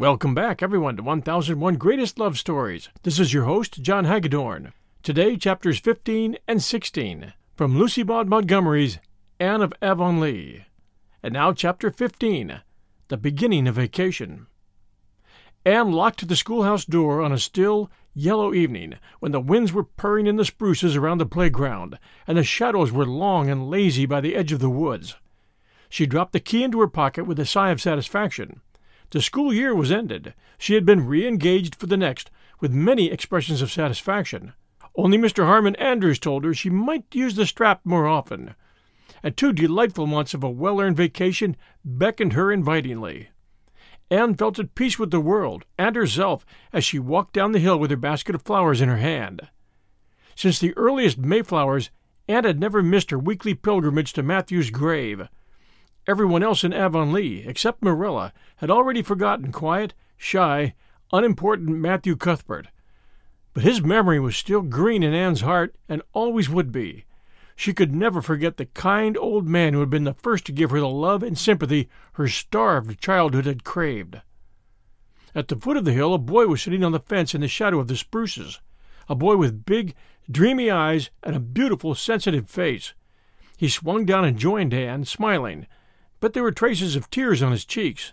Welcome back, everyone, to 1001 Greatest Love Stories. This is your host, John Hagedorn. Today, chapters 15 and 16 from Lucy Maud Montgomery's Anne of Avonlea. And now, chapter 15 The Beginning of Vacation. Anne locked the schoolhouse door on a still, yellow evening when the winds were purring in the spruces around the playground and the shadows were long and lazy by the edge of the woods. She dropped the key into her pocket with a sigh of satisfaction. The school year was ended. She had been re engaged for the next, with many expressions of satisfaction. Only Mr. Harmon Andrews told her she might use the strap more often. And two delightful months of a well earned vacation beckoned her invitingly. Anne felt at peace with the world and herself as she walked down the hill with her basket of flowers in her hand. Since the earliest Mayflowers, Anne had never missed her weekly pilgrimage to Matthew's grave. Everyone else in Avonlea, except Marilla, had already forgotten quiet, shy, unimportant Matthew Cuthbert. But his memory was still green in Anne's heart and always would be. She could never forget the kind old man who had been the first to give her the love and sympathy her starved childhood had craved. At the foot of the hill, a boy was sitting on the fence in the shadow of the spruces, a boy with big, dreamy eyes and a beautiful, sensitive face. He swung down and joined Anne, smiling, but there were traces of tears on his cheeks.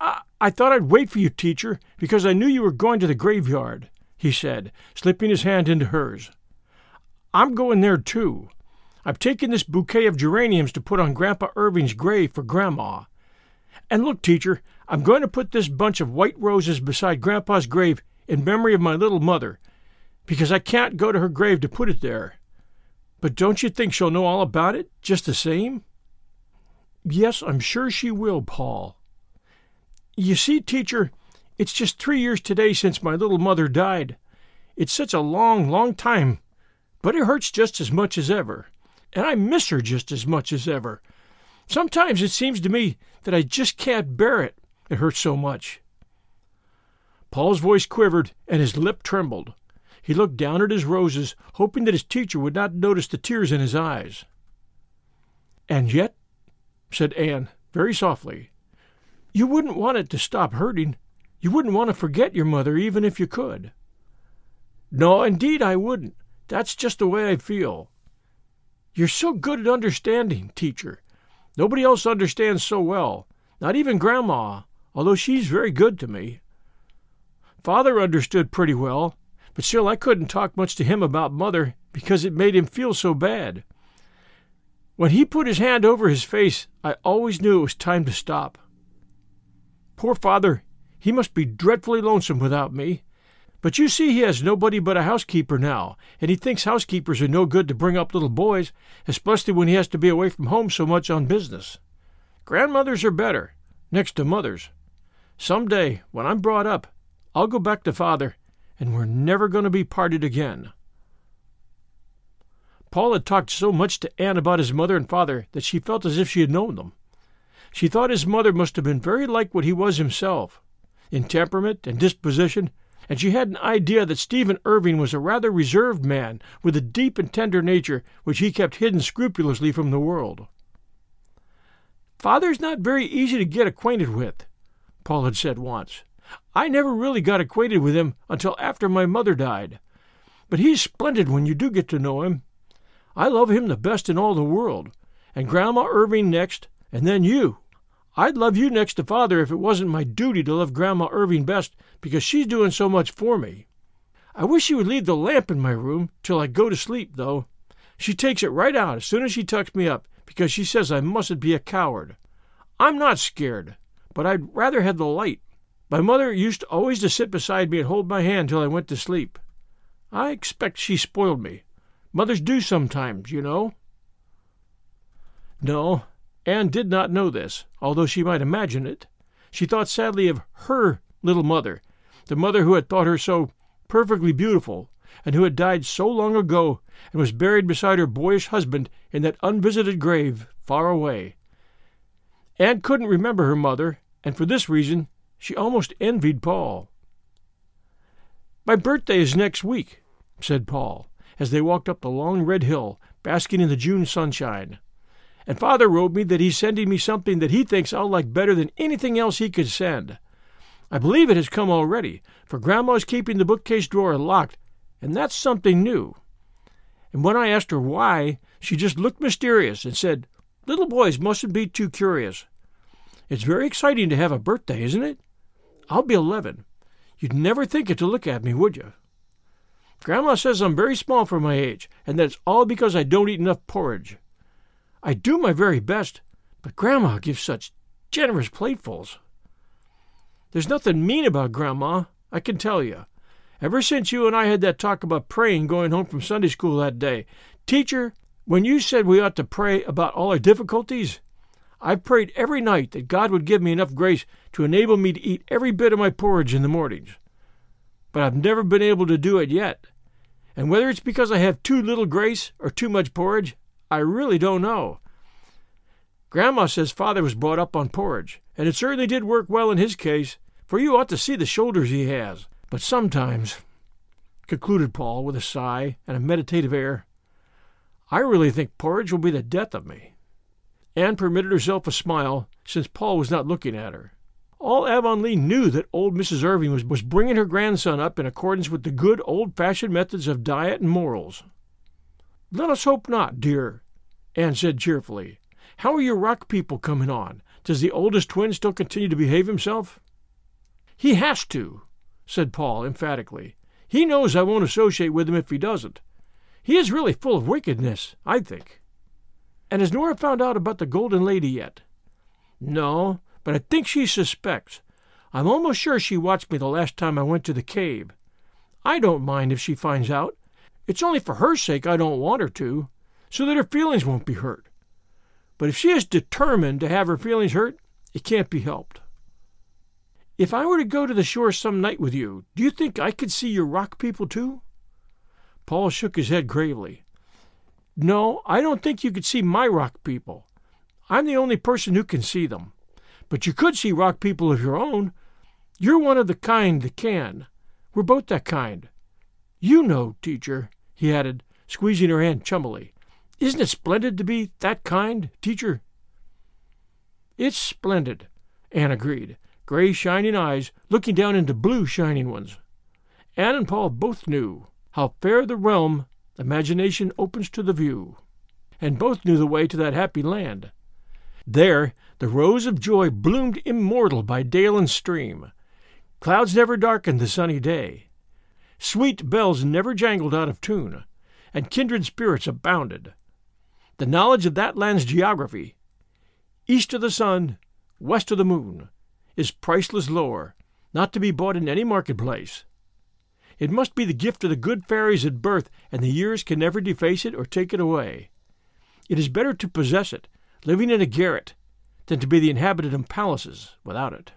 I, I thought I'd wait for you, teacher, because I knew you were going to the graveyard, he said, slipping his hand into hers. I'm going there, too. I've taken this bouquet of geraniums to put on Grandpa Irving's grave for Grandma. And look, teacher, I'm going to put this bunch of white roses beside Grandpa's grave in memory of my little mother, because I can't go to her grave to put it there. But don't you think she'll know all about it, just the same? Yes, I'm sure she will, Paul. You see, teacher, it's just three years today since my little mother died. It's such a long, long time, but it hurts just as much as ever, and I miss her just as much as ever. Sometimes it seems to me that I just can't bear it. It hurts so much. Paul's voice quivered and his lip trembled. He looked down at his roses, hoping that his teacher would not notice the tears in his eyes. And yet, said Anne very softly, you wouldn't want it to stop hurting. You wouldn't want to forget your mother even if you could. No, indeed I wouldn't. That's just the way I feel. You're so good at understanding, teacher. Nobody else understands so well, not even Grandma, although she's very good to me. Father understood pretty well, but still I couldn't talk much to him about Mother because it made him feel so bad. When he put his hand over his face, I always knew it was time to stop. Poor father, he must be dreadfully lonesome without me. But you see, he has nobody but a housekeeper now, and he thinks housekeepers are no good to bring up little boys, especially when he has to be away from home so much on business. Grandmothers are better, next to mothers. Some day, when I'm brought up, I'll go back to father, and we're never going to be parted again. Paul had talked so much to Anne about his mother and father that she felt as if she had known them. She thought his mother must have been very like what he was himself, in temperament and disposition, and she had an idea that Stephen Irving was a rather reserved man with a deep and tender nature which he kept hidden scrupulously from the world. Father's not very easy to get acquainted with, Paul had said once. I never really got acquainted with him until after my mother died. But he's splendid when you do get to know him. I love him the best in all the world, and Grandma Irving next, and then you. I'd love you next to Father if it wasn't my duty to love Grandma Irving best because she's doing so much for me. I wish she would leave the lamp in my room till I go to sleep, though. She takes it right out as soon as she tucks me up because she says I mustn't be a coward. I'm not scared, but I'd rather have the light. My mother used always to sit beside me and hold my hand till I went to sleep. I expect she spoiled me. Mothers do sometimes, you know. No, Anne did not know this, although she might imagine it. She thought sadly of her little mother, the mother who had thought her so perfectly beautiful, and who had died so long ago and was buried beside her boyish husband in that unvisited grave far away. Anne couldn't remember her mother, and for this reason she almost envied Paul. My birthday is next week, said Paul, as they walked up the long red hill, basking in the June sunshine. And father wrote me that he's sending me something that he thinks I'll like better than anything else he could send. I believe it has come already, for Grandma's keeping the bookcase drawer locked, and that's something new. And when I asked her why, she just looked mysterious and said, Little boys mustn't be too curious. It's very exciting to have a birthday, isn't it? I'll be eleven. You'd never think it to look at me, would you? Grandma says I'm very small for my age, and that it's all because I don't eat enough porridge. I do my very best, but Grandma gives such generous platefuls. There's nothing mean about Grandma, I can tell you. Ever since you and I had that talk about praying going home from Sunday school that day, teacher, when you said we ought to pray about all our difficulties, I've prayed every night that God would give me enough grace to enable me to eat every bit of my porridge in the mornings. But I've never been able to do it yet. And whether it's because I have too little grace or too much porridge, I really don't know. Grandma says father was brought up on porridge, and it certainly did work well in his case, for you ought to see the shoulders he has. But sometimes, concluded Paul with a sigh and a meditative air, I really think porridge will be the death of me. Anne permitted herself a smile, since Paul was not looking at her. All Avonlea knew that old Mrs. Irving was, was bringing her grandson up in accordance with the good old fashioned methods of diet and morals. Let us hope not, dear, Anne said cheerfully. How are your rock people coming on? Does the oldest twin still continue to behave himself? He has to, said Paul emphatically. He knows I won't associate with him if he doesn't. He is really full of wickedness, I think. And has Nora found out about the Golden Lady yet? No, but I think she suspects. I'm almost sure she watched me the last time I went to the cave. I don't mind if she finds out. It's only for her sake I don't want her to, so that her feelings won't be hurt. But if she is determined to have her feelings hurt, it can't be helped. If I were to go to the shore some night with you, do you think I could see your rock people too? Paul shook his head gravely. No, I don't think you could see my rock people. I'm the only person who can see them. But you could see rock people of your own. You're one of the kind that can. We're both that kind. You know, teacher, he added, squeezing her hand chummily. Isn't it splendid to be that kind, teacher? It's splendid, Anne agreed, gray shining eyes looking down into blue shining ones. Anne and Paul both knew how fair the realm imagination opens to the view, and both knew the way to that happy land. There the rose of joy bloomed immortal by dale and stream. Clouds never darkened the sunny day. Sweet bells never jangled out of tune, and kindred spirits abounded. The knowledge of that land's geography, east of the sun, west of the moon, is priceless lore, not to be bought in any marketplace. It must be the gift of the good fairies at birth, and the years can never deface it or take it away. It is better to possess it, living in a garret, than to be the inhabitant of palaces without it.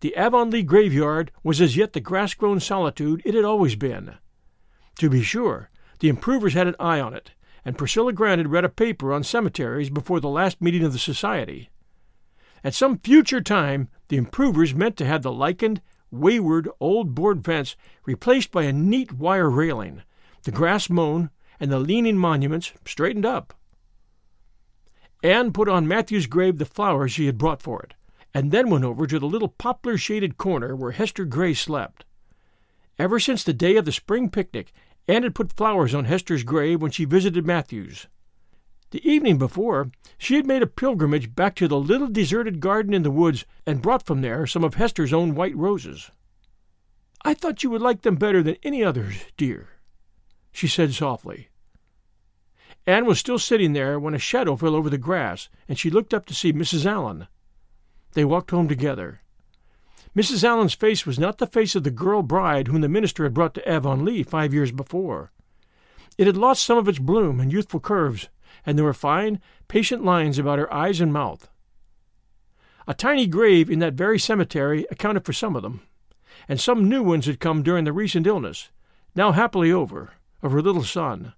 The Avonlea graveyard was as yet the grass grown solitude it had always been. To be sure, the improvers had an eye on it, and Priscilla Grant had read a paper on cemeteries before the last meeting of the society. At some future time, the improvers meant to have the lichened wayward old board fence replaced by a neat wire railing, the grass mown, and the leaning monuments straightened up. Anne put on Matthew's grave the flowers she had brought for it, and then went over to the little poplar shaded corner where Hester Gray slept. Ever since the day of the spring picnic, Anne had put flowers on Hester's grave when she visited Matthew's. The evening before, she had made a pilgrimage back to the little deserted garden in the woods and brought from there some of Hester's own white roses. I thought you would like them better than any others, dear, she said softly. Anne was still sitting there when a shadow fell over the grass, and she looked up to see Mrs. Allen. They walked home together. Mrs. Allen's face was not the face of the girl bride whom the minister had brought to Avonlea five years before. It had lost some of its bloom and youthful curves, and there were fine, patient lines about her eyes and mouth. A tiny grave in that very cemetery accounted for some of them, and some new ones had come during the recent illness, now happily over, of her little son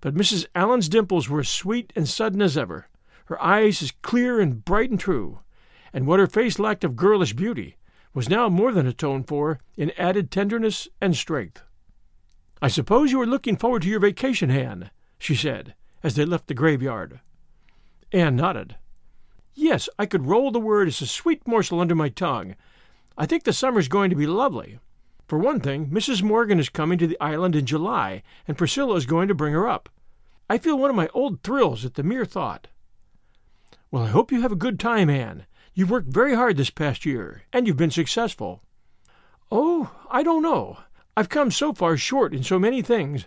but Mrs. Allen's dimples were as sweet and sudden as ever, her eyes as clear and bright and true, and what her face lacked of girlish beauty was now more than atoned for in added tenderness and strength. I suppose you are looking forward to your vacation, Anne, she said, as they left the graveyard. Anne nodded. Yes, I could roll the word as a sweet morsel under my tongue. I think the summer's going to be lovely. For one thing, Mrs. Morgan is coming to the island in July, and Priscilla is going to bring her up. I feel one of my old thrills at the mere thought. Well, I hope you have a good time, Anne. You've worked very hard this past year, and you've been successful. Oh, I don't know. I've come so far short in so many things.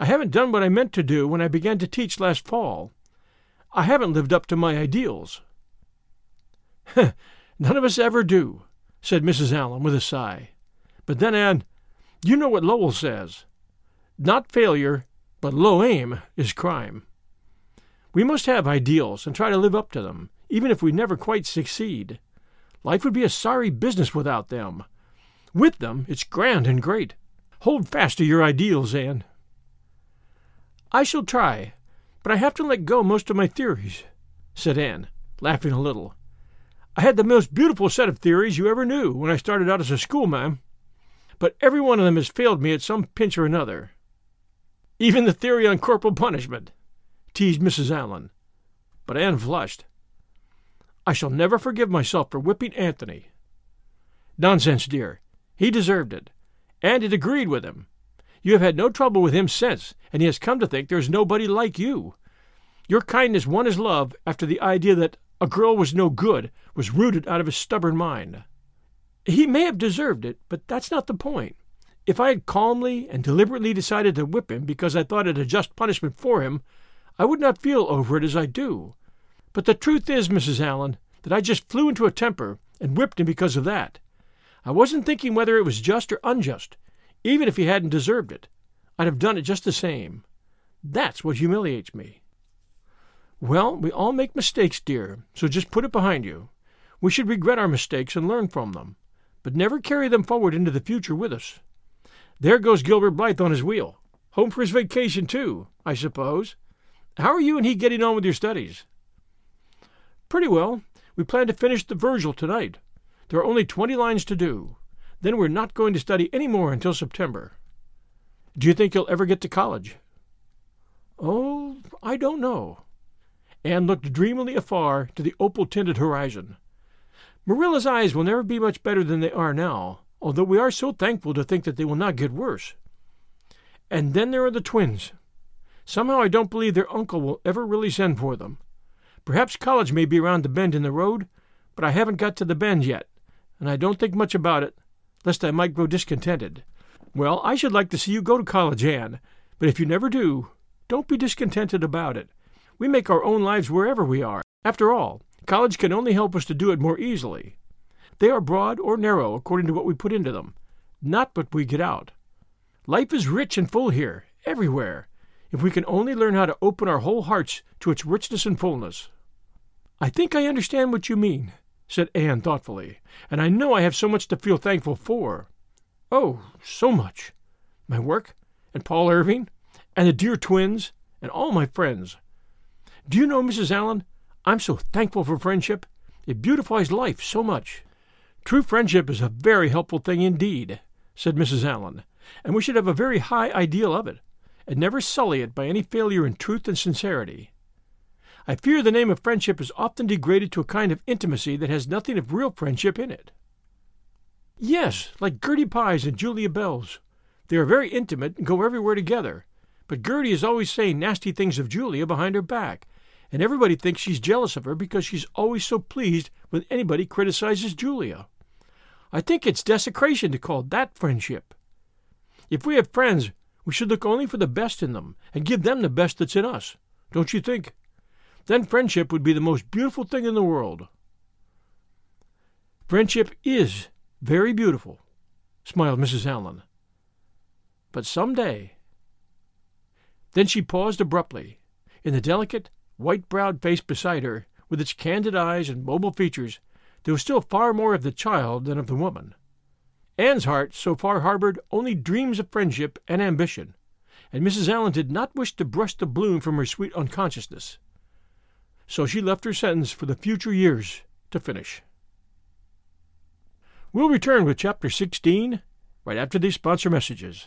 I haven't done what I meant to do when I began to teach last fall. I haven't lived up to my ideals. None of us ever do, said Mrs. Allen with a sigh. But then, Anne, you know what Lowell says. Not failure, but low aim is crime. We must have ideals and try to live up to them, even if we never quite succeed. Life would be a sorry business without them. With them, it's grand and great. Hold fast to your ideals, Anne. I shall try, but I have to let go most of my theories, said Anne, laughing a little. I had the most beautiful set of theories you ever knew when I started out as a schoolma'am, but every one of them has failed me at some pinch or another. Even the theory on corporal punishment, teased Mrs. Allen. But Anne flushed. I shall never forgive myself for whipping Anthony. Nonsense, dear. He deserved it, and it agreed with him. You have had no trouble with him since, and he has come to think there is nobody like you. Your kindness won his love after the idea that a girl was no good was rooted out of his stubborn mind. He may have deserved it, but that's not the point. If I had calmly and deliberately decided to whip him because I thought it a just punishment for him, I would not feel over it as I do. But the truth is, Mrs. Allen, that I just flew into a temper and whipped him because of that. I wasn't thinking whether it was just or unjust. Even if he hadn't deserved it, I'd have done it just the same. That's what humiliates me. Well, we all make mistakes, dear, so just put it behind you. We should regret our mistakes and learn from them, but never carry them forward into the future with us. There goes Gilbert Blythe on his wheel. Home for his vacation, too, I suppose. How are you and he getting on with your studies? Pretty well. We plan to finish the Virgil tonight. There are only twenty lines to do. Then we're not going to study any more until September. Do you think you'll ever get to college? Oh, I don't know. Anne looked dreamily afar to the opal tinted horizon. Marilla's eyes will never be much better than they are now, although we are so thankful to think that they will not get worse. And then there are the twins. Somehow I don't believe their uncle will ever really send for them. Perhaps college may be around the bend in the road, but I haven't got to the bend yet, and I don't think much about it, lest I might grow discontented. Well, I should like to see you go to college, Anne, but if you never do, don't be discontented about it. We make our own lives wherever we are. After all, college can only help us to do it more easily. They are broad or narrow according to what we put into them, not what we get out. Life is rich and full here, everywhere, if we can only learn how to open our whole hearts to its richness and fullness. I think I understand what you mean, said Anne thoughtfully, and I know I have so much to feel thankful for. Oh, so much. My work, and Paul Irving, and the dear twins, and all my friends. Do you know, Mrs. Allen, I'm so thankful for friendship. It beautifies life so much. True friendship is a very helpful thing indeed, said Mrs. Allen, and we should have a very high ideal of it, and never sully it by any failure in truth and sincerity. I fear the name of friendship is often degraded to a kind of intimacy that has nothing of real friendship in it. Yes, like Gertie Pye's and Julia Bell's. They are very intimate and go everywhere together, but Gertie is always saying nasty things of Julia behind her back, and everybody thinks she's jealous of her because she's always so pleased when anybody criticizes Julia. I think it's desecration to call that friendship. If we have friends, we should look only for the best in them and give them the best that's in us. Don't you think? Then friendship would be the most beautiful thing in the world. Friendship is very beautiful, smiled Mrs. Allen. But some day. Then she paused abruptly. In the delicate, white browed face beside her, with its candid eyes and mobile features, there was still far more of the child than of the woman. Anne's heart so far harbored only dreams of friendship and ambition, and Mrs. Allen did not wish to brush the bloom from her sweet unconsciousness. So she left her sentence for the future years to finish. We'll return with Chapter 16 right after these sponsor messages.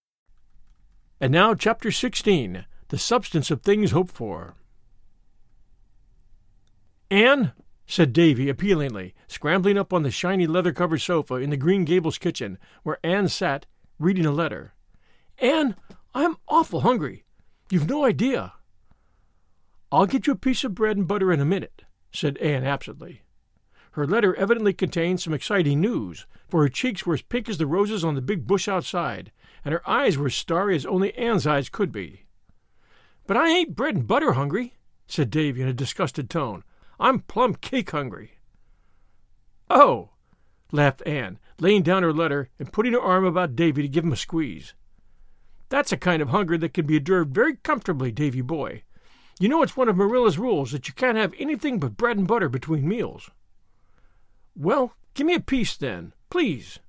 And now, Chapter 16 The Substance of Things Hoped For. Anne, said Davy appealingly, scrambling up on the shiny leather covered sofa in the Green Gables kitchen, where Anne sat, reading a letter. Anne, I'm awful hungry. You've no idea. I'll get you a piece of bread and butter in a minute, said Anne absently. Her letter evidently contained some exciting news, for her cheeks were as pink as the roses on the big bush outside, and her eyes were starry as only Anne's eyes could be. But I ain't bread and butter hungry, said Davy in a disgusted tone. I'm plum cake hungry. Oh, laughed Anne, laying down her letter and putting her arm about Davy to give him a squeeze. That's a kind of hunger that can be endured very comfortably, Davy boy. You know it's one of Marilla's rules that you can't have anything but bread and butter between meals. Well, give me a piece then, please.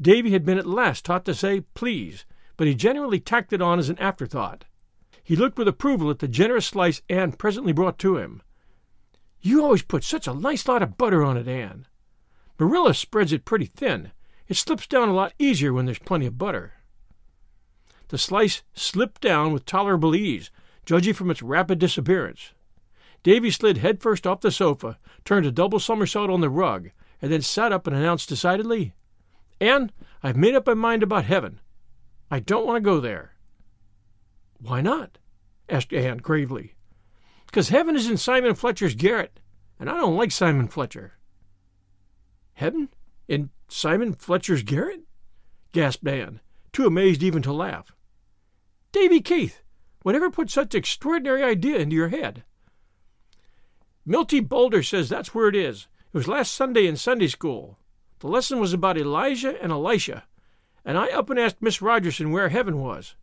Davy had been at last taught to say please, but he generally tacked it on as an afterthought. He looked with approval at the generous slice Anne presently brought to him. You always put such a nice lot of butter on it, Anne. Marilla spreads it pretty thin. It slips down a lot easier when there's plenty of butter. The slice slipped down with tolerable ease, judging from its rapid disappearance. Davy slid headfirst off the sofa, turned a double somersault on the rug, and then sat up and announced decidedly, Anne, I've made up my mind about heaven. I don't want to go there. Why not? asked Anne gravely. Because heaven is in Simon Fletcher's garret, and I don't like Simon Fletcher. Heaven? In Simon Fletcher's garret? gasped Anne, too amazed even to laugh. Davy Keith, whatever put such extraordinary idea into your head? Milty Boulter says that's where it is. It was last Sunday in Sunday school. The lesson was about Elijah and Elisha, and I up and asked Miss Rogerson where heaven was.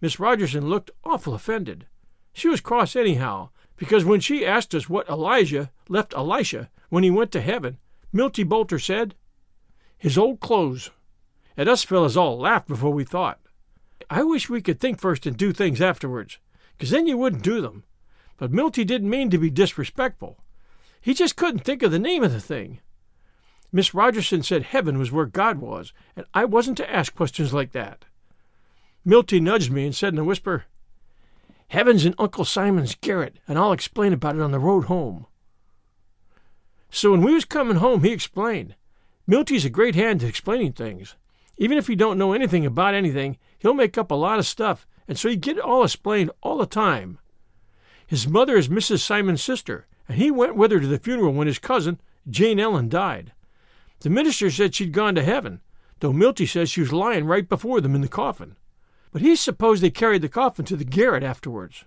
Miss Rogerson looked awful offended. She was cross anyhow, because when she asked us what Elijah left Elisha when he went to heaven, Milty Boulter said, His old clothes. And us fellows all laughed before we thought. I wish we could think first and do things afterwards, 'cause then you wouldn't do them. But Milty didn't mean to be disrespectful. He just couldn't think of the name of the thing. Miss Rogerson said heaven was where God was, and I wasn't to ask questions like that. Milty nudged me and said in a whisper, Heaven's in Uncle Simon's garret, and I'll explain about it on the road home. So when we was coming home, he explained. Milty's a great hand at explaining things. Even if he don't know anything about anything, he'll make up a lot of stuff, and so you get it all explained all the time. His mother is Mrs. Simon's sister, and he went with her to the funeral when his cousin, Jane Ellen, died. The minister said she'd gone to heaven, though Milty says she was lying right before them in the coffin. But he supposed they carried the coffin to the garret afterwards.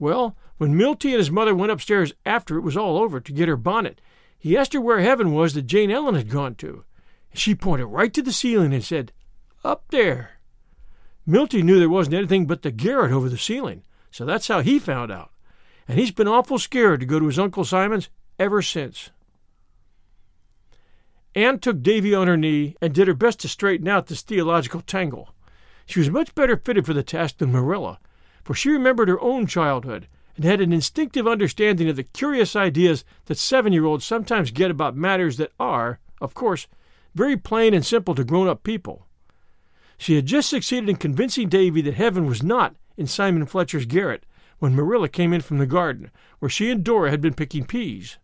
Well, when Milty and his mother went upstairs after it was all over to get her bonnet, He asked her where heaven was that Jane Ellen had gone to. And she pointed right to the ceiling and said, Up there. Milty knew there wasn't anything but the garret over the ceiling, so that's how he found out. And he's been awful scared to go to his Uncle Simon's ever since. Anne took Davy on her knee and did her best to straighten out this theological tangle. She was much better fitted for the task than Marilla, for she remembered her own childhood and had an instinctive understanding of the curious ideas that seven year olds sometimes get about matters that are, of course, very plain and simple to grown up people. She had just succeeded in convincing Davy that heaven was not in Simon Fletcher's garret when Marilla came in from the garden, where she and Dora had been picking peas.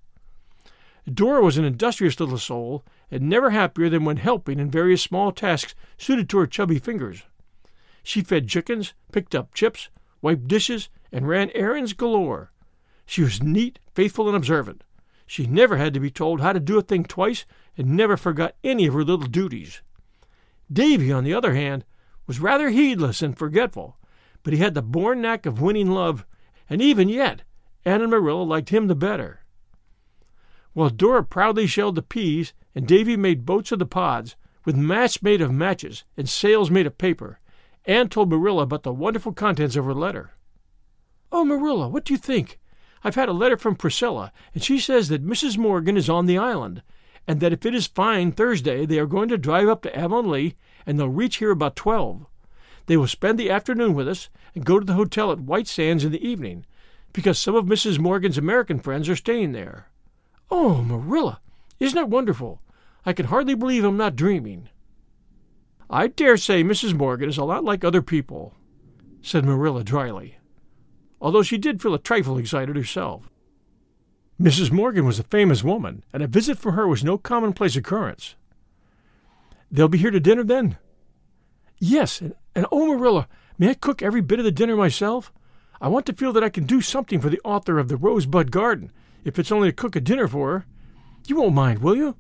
Dora was an industrious little soul, and never happier than when helping in various small tasks suited to her chubby fingers. She fed chickens, picked up chips, wiped dishes, and ran errands galore. She was neat, faithful, and observant. She never had to be told how to do a thing twice and never forgot any of her little duties. Davy, on the other hand, was rather heedless and forgetful, but he had the born knack of winning love, and even yet Anne and Marilla liked him the better. While Dora proudly shelled the peas and Davy made boats of the pods, with masts made of matches and sails made of paper, Anne told Marilla about the wonderful contents of her letter. Oh, Marilla, what do you think? I've had a letter from Priscilla, and she says that Mrs. Morgan is on the island, and that if it is fine Thursday they are going to drive up to Avonlea, and they'll reach here about twelve. They will spend the afternoon with us and go to the hotel at White Sands in the evening, because some of Mrs. Morgan's American friends are staying there. Oh, Marilla, isn't it wonderful? I can hardly believe I'm not dreaming. I dare say Mrs. Morgan is a lot like other people, said Marilla dryly, although she did feel a trifle excited herself. Mrs. Morgan was a famous woman, and a visit from her was no commonplace occurrence. They'll be here to dinner then? Yes, and, and oh, Marilla, may I cook every bit of the dinner myself? I want to feel that I can do something for the author of the Rosebud Garden, if it's only to cook a dinner for her. You won't mind, will you?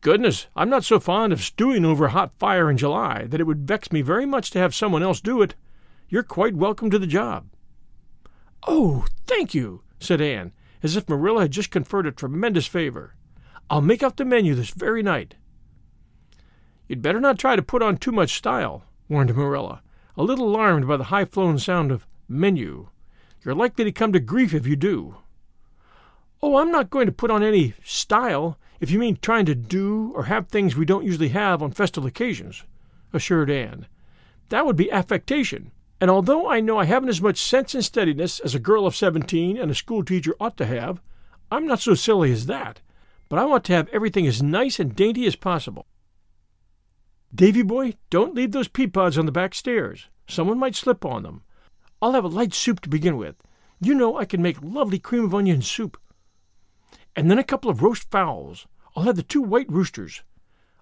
Goodness, I'm not so fond of stewing over a hot fire in July that it would vex me very much to have someone else do it. You're quite welcome to the job. Oh, thank you, said Anne, as if Marilla had just conferred a tremendous favor. I'll make out the menu this very night. You'd better not try to put on too much style, warned Marilla, a little alarmed by the high flown sound of menu. You're likely to come to grief if you do. Oh, I'm not going to put on any style. If you mean trying to do or have things we don't usually have on festal occasions, assured Anne. That would be affectation, and although I know I haven't as much sense and steadiness as a girl of seventeen and a schoolteacher ought to have, I'm not so silly as that, but I want to have everything as nice and dainty as possible. Davy boy, don't leave those pea pods on the back stairs. Someone might slip on them. I'll have a light soup to begin with. You know I can make lovely cream of onion soup. And then a couple of roast fowls. I'll have the two white roosters.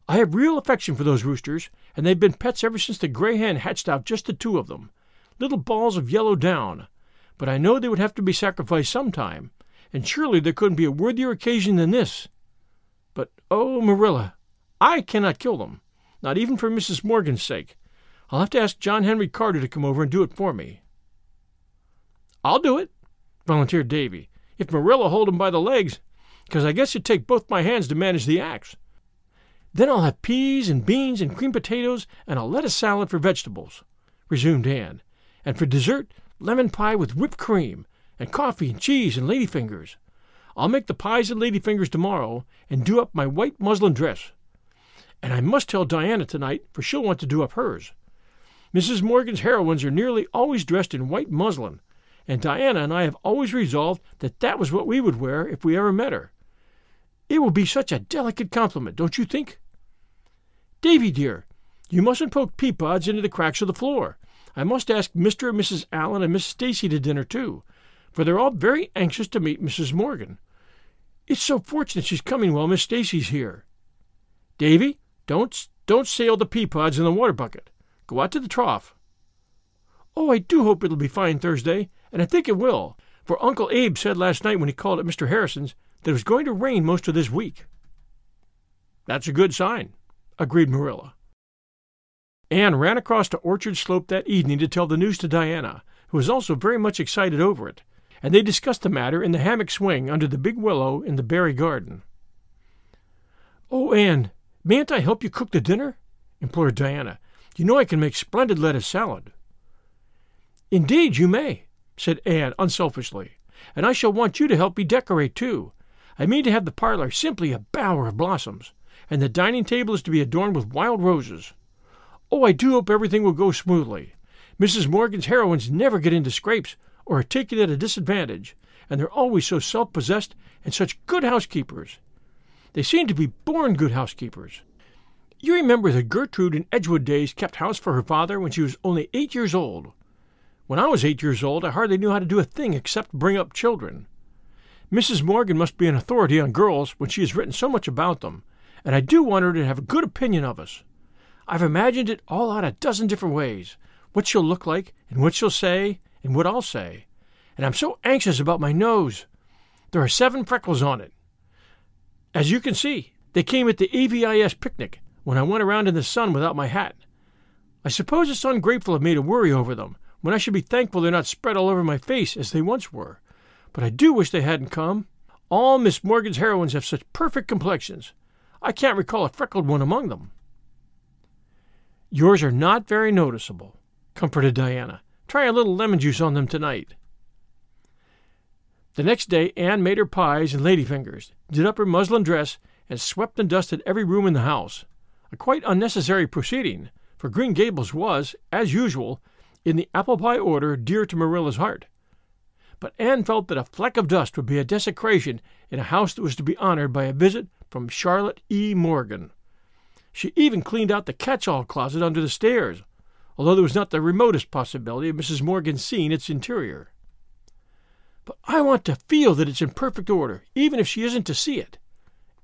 I have real affection for those roosters, and they've been pets ever since the gray hen hatched out just the two of them. Little balls of yellow down. But I know they would have to be sacrificed sometime, and surely there couldn't be a worthier occasion than this. But, oh, Marilla, I cannot kill them, not even for Mrs. Morgan's sake. I'll have to ask John Henry Carter to come over and do it for me. I'll do it, volunteered Davy. If Marilla hold him by the legs, because I guess it'd take both my hands to manage the axe. Then I'll have peas and beans and cream potatoes and a lettuce salad for vegetables, resumed Anne, and for dessert, lemon pie with whipped cream, and coffee and cheese and ladyfingers. I'll make the pies and ladyfingers tomorrow and do up my white muslin dress. And I must tell Diana tonight, for she'll want to do up hers. Mrs. Morgan's heroines are nearly always dressed in white muslin, and Diana and I have always resolved that that was what we would wear if we ever met her. It will be such a delicate compliment, don't you think? Davy, dear, you mustn't poke pea pods into the cracks of the floor. I must ask Mr. and Mrs. Allen and Miss Stacy to dinner, too, for they're all very anxious to meet Mrs. Morgan. It's so fortunate she's coming while Miss Stacy's here. Davy, don't don't sail the pea pods in the water bucket. Go out to the trough. Oh, I do hope it'll be fine Thursday, and I think it will, for Uncle Abe said last night when he called at Mr. Harrison's that it was going to rain most of this week. That's a good sign, agreed Marilla. Anne ran across to Orchard Slope that evening to tell the news to Diana, who was also very much excited over it, and they discussed the matter in the hammock swing under the big willow in the Barry garden. Oh, Anne, mayn't I help you cook the dinner? implored Diana. You know I can make splendid lettuce salad. Indeed, you may, said Anne unselfishly, and I shall want you to help me decorate, too. I mean to have the parlor simply a bower of blossoms, and the dining table is to be adorned with wild roses. Oh, I do hope everything will go smoothly. Mrs. Morgan's heroines never get into scrapes or are taken at a disadvantage, and they're always so self possessed and such good housekeepers. They seem to be born good housekeepers. You remember that Gertrude in Edgewood days kept house for her father when she was only eight years old. When I was eight years old, I hardly knew how to do a thing except bring up children. Mrs. Morgan must be an authority on girls when she has written so much about them, and I do want her to have a good opinion of us. I've imagined it all out a dozen different ways what she'll look like, and what she'll say, and what I'll say. And I'm so anxious about my nose. There are seven freckles on it. As you can see, they came at the AVIS picnic when I went around in the sun without my hat. I suppose it's ungrateful of me to worry over them, when I should be thankful they're not spread all over my face as they once were. But I do wish they hadn't come. All Miss Morgan's heroines have such perfect complexions. I can't recall a freckled one among them. Yours are not very noticeable, comforted Diana. Try a little lemon juice on them tonight. The next day Anne made her pies and ladyfingers, did up her muslin dress, and swept and dusted every room in the house. A quite unnecessary proceeding, for Green Gables was, as usual, in the apple pie order dear to Marilla's heart but Anne felt that a fleck of dust would be a desecration in a house that was to be honored by a visit from Charlotte E. Morgan. She even cleaned out the catch-all closet under the stairs, although there was not the remotest possibility of Mrs. Morgan seeing its interior. But I want to feel that it's in perfect order, even if she isn't to see it,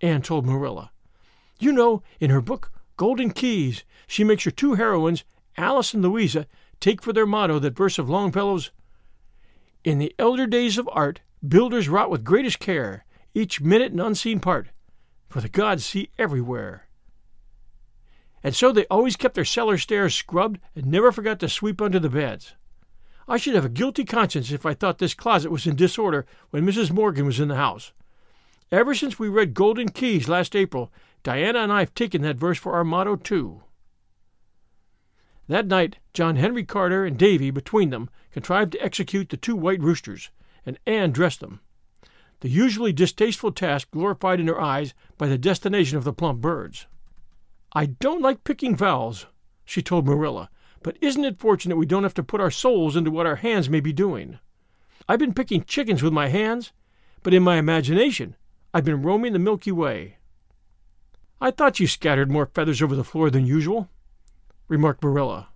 Anne told Marilla. You know, in her book, Golden Keys, she makes her two heroines, Alice and Louisa, take for their motto that verse of Longfellow's in the elder days of art, builders wrought with greatest care, each minute an unseen part, for the gods see everywhere. And so they always kept their cellar stairs scrubbed and never forgot to sweep under the beds. I should have a guilty conscience if I thought this closet was in disorder when Mrs. Morgan was in the house. Ever since we read Golden Keys last April, Diana and I have taken that verse for our motto, too. That night, John Henry Carter and Davy, between them, contrived to execute the two white roosters, and Anne dressed them. The usually distasteful task glorified in her eyes by the destination of the plump birds. I don't like picking fowls, she told Marilla, but isn't it fortunate we don't have to put our souls into what our hands may be doing? I've been picking chickens with my hands, but in my imagination I've been roaming the Milky Way. I thought you scattered more feathers over the floor than usual remarked Marilla.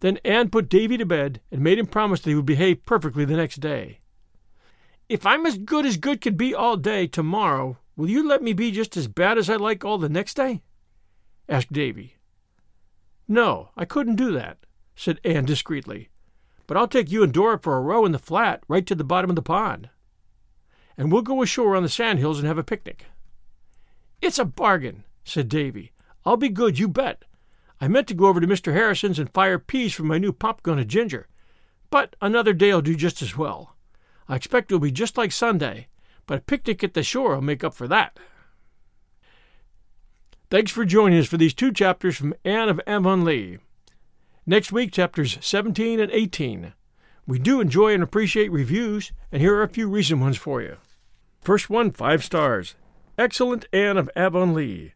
Then Anne put Davy to bed and made him promise that he would behave perfectly the next day. If I'm as good as good can be all day tomorrow, will you let me be just as bad as I like all the next day? asked Davy. No, I couldn't do that, said Anne discreetly. But I'll take you and Dora for a row in the flat right to the bottom of the pond. And we'll go ashore on the sandhills and have a picnic. It's a bargain, said Davy. I'll be good, you bet. I meant to go over to Mr. Harrison's and fire peas from my new pop gun of ginger, but another day'll do just as well. I expect it'll be just like Sunday, but a picnic at the shore will make up for that. Thanks for joining us for these two chapters from Anne of Avonlea. Next week, chapters 17 and 18. We do enjoy and appreciate reviews, and here are a few recent ones for you. First one, five stars. Excellent Anne of Avonlea.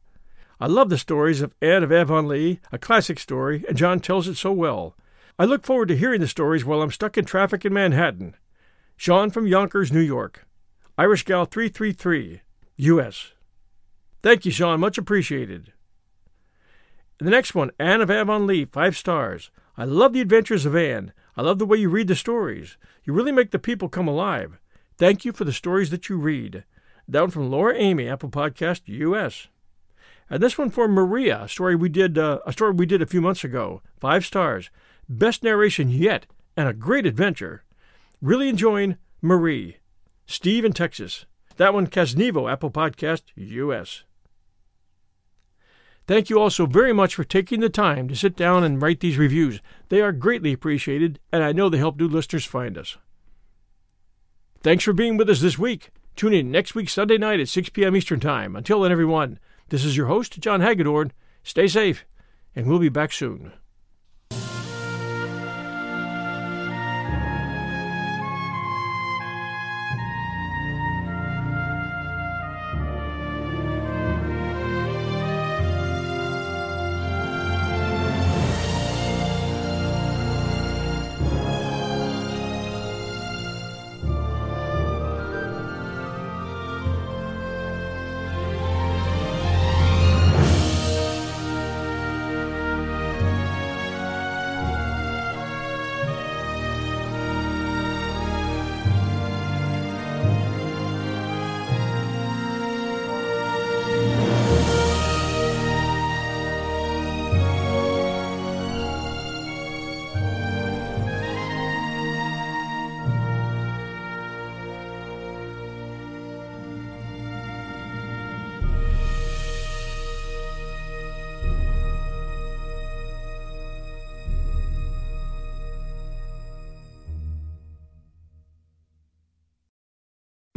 I love the stories of Anne of Avonlea, a classic story, and John tells it so well. I look forward to hearing the stories while I'm stuck in traffic in Manhattan. Sean from Yonkers, New York. Irish Gal 333, U.S. Thank you, Sean. Much appreciated. The next one, Anne of Avonlea, five stars. I love the adventures of Anne. I love the way you read the stories. You really make the people come alive. Thank you for the stories that you read. Down from Laura Amy, Apple Podcast, U.S. And this one for Maria, a story we did uh, a story we did a few months ago. Five stars, best narration yet, and a great adventure. Really enjoying Marie, Steve in Texas. That one Casnevo, Apple Podcast, U.S. Thank you all so very much for taking the time to sit down and write these reviews. They are greatly appreciated, and I know they help new listeners find us. Thanks for being with us this week. Tune in next week, Sunday night at 6 p.m. Eastern Time. Until then, everyone, This is your host, John Hagedorn. Stay safe, and we'll be back soon.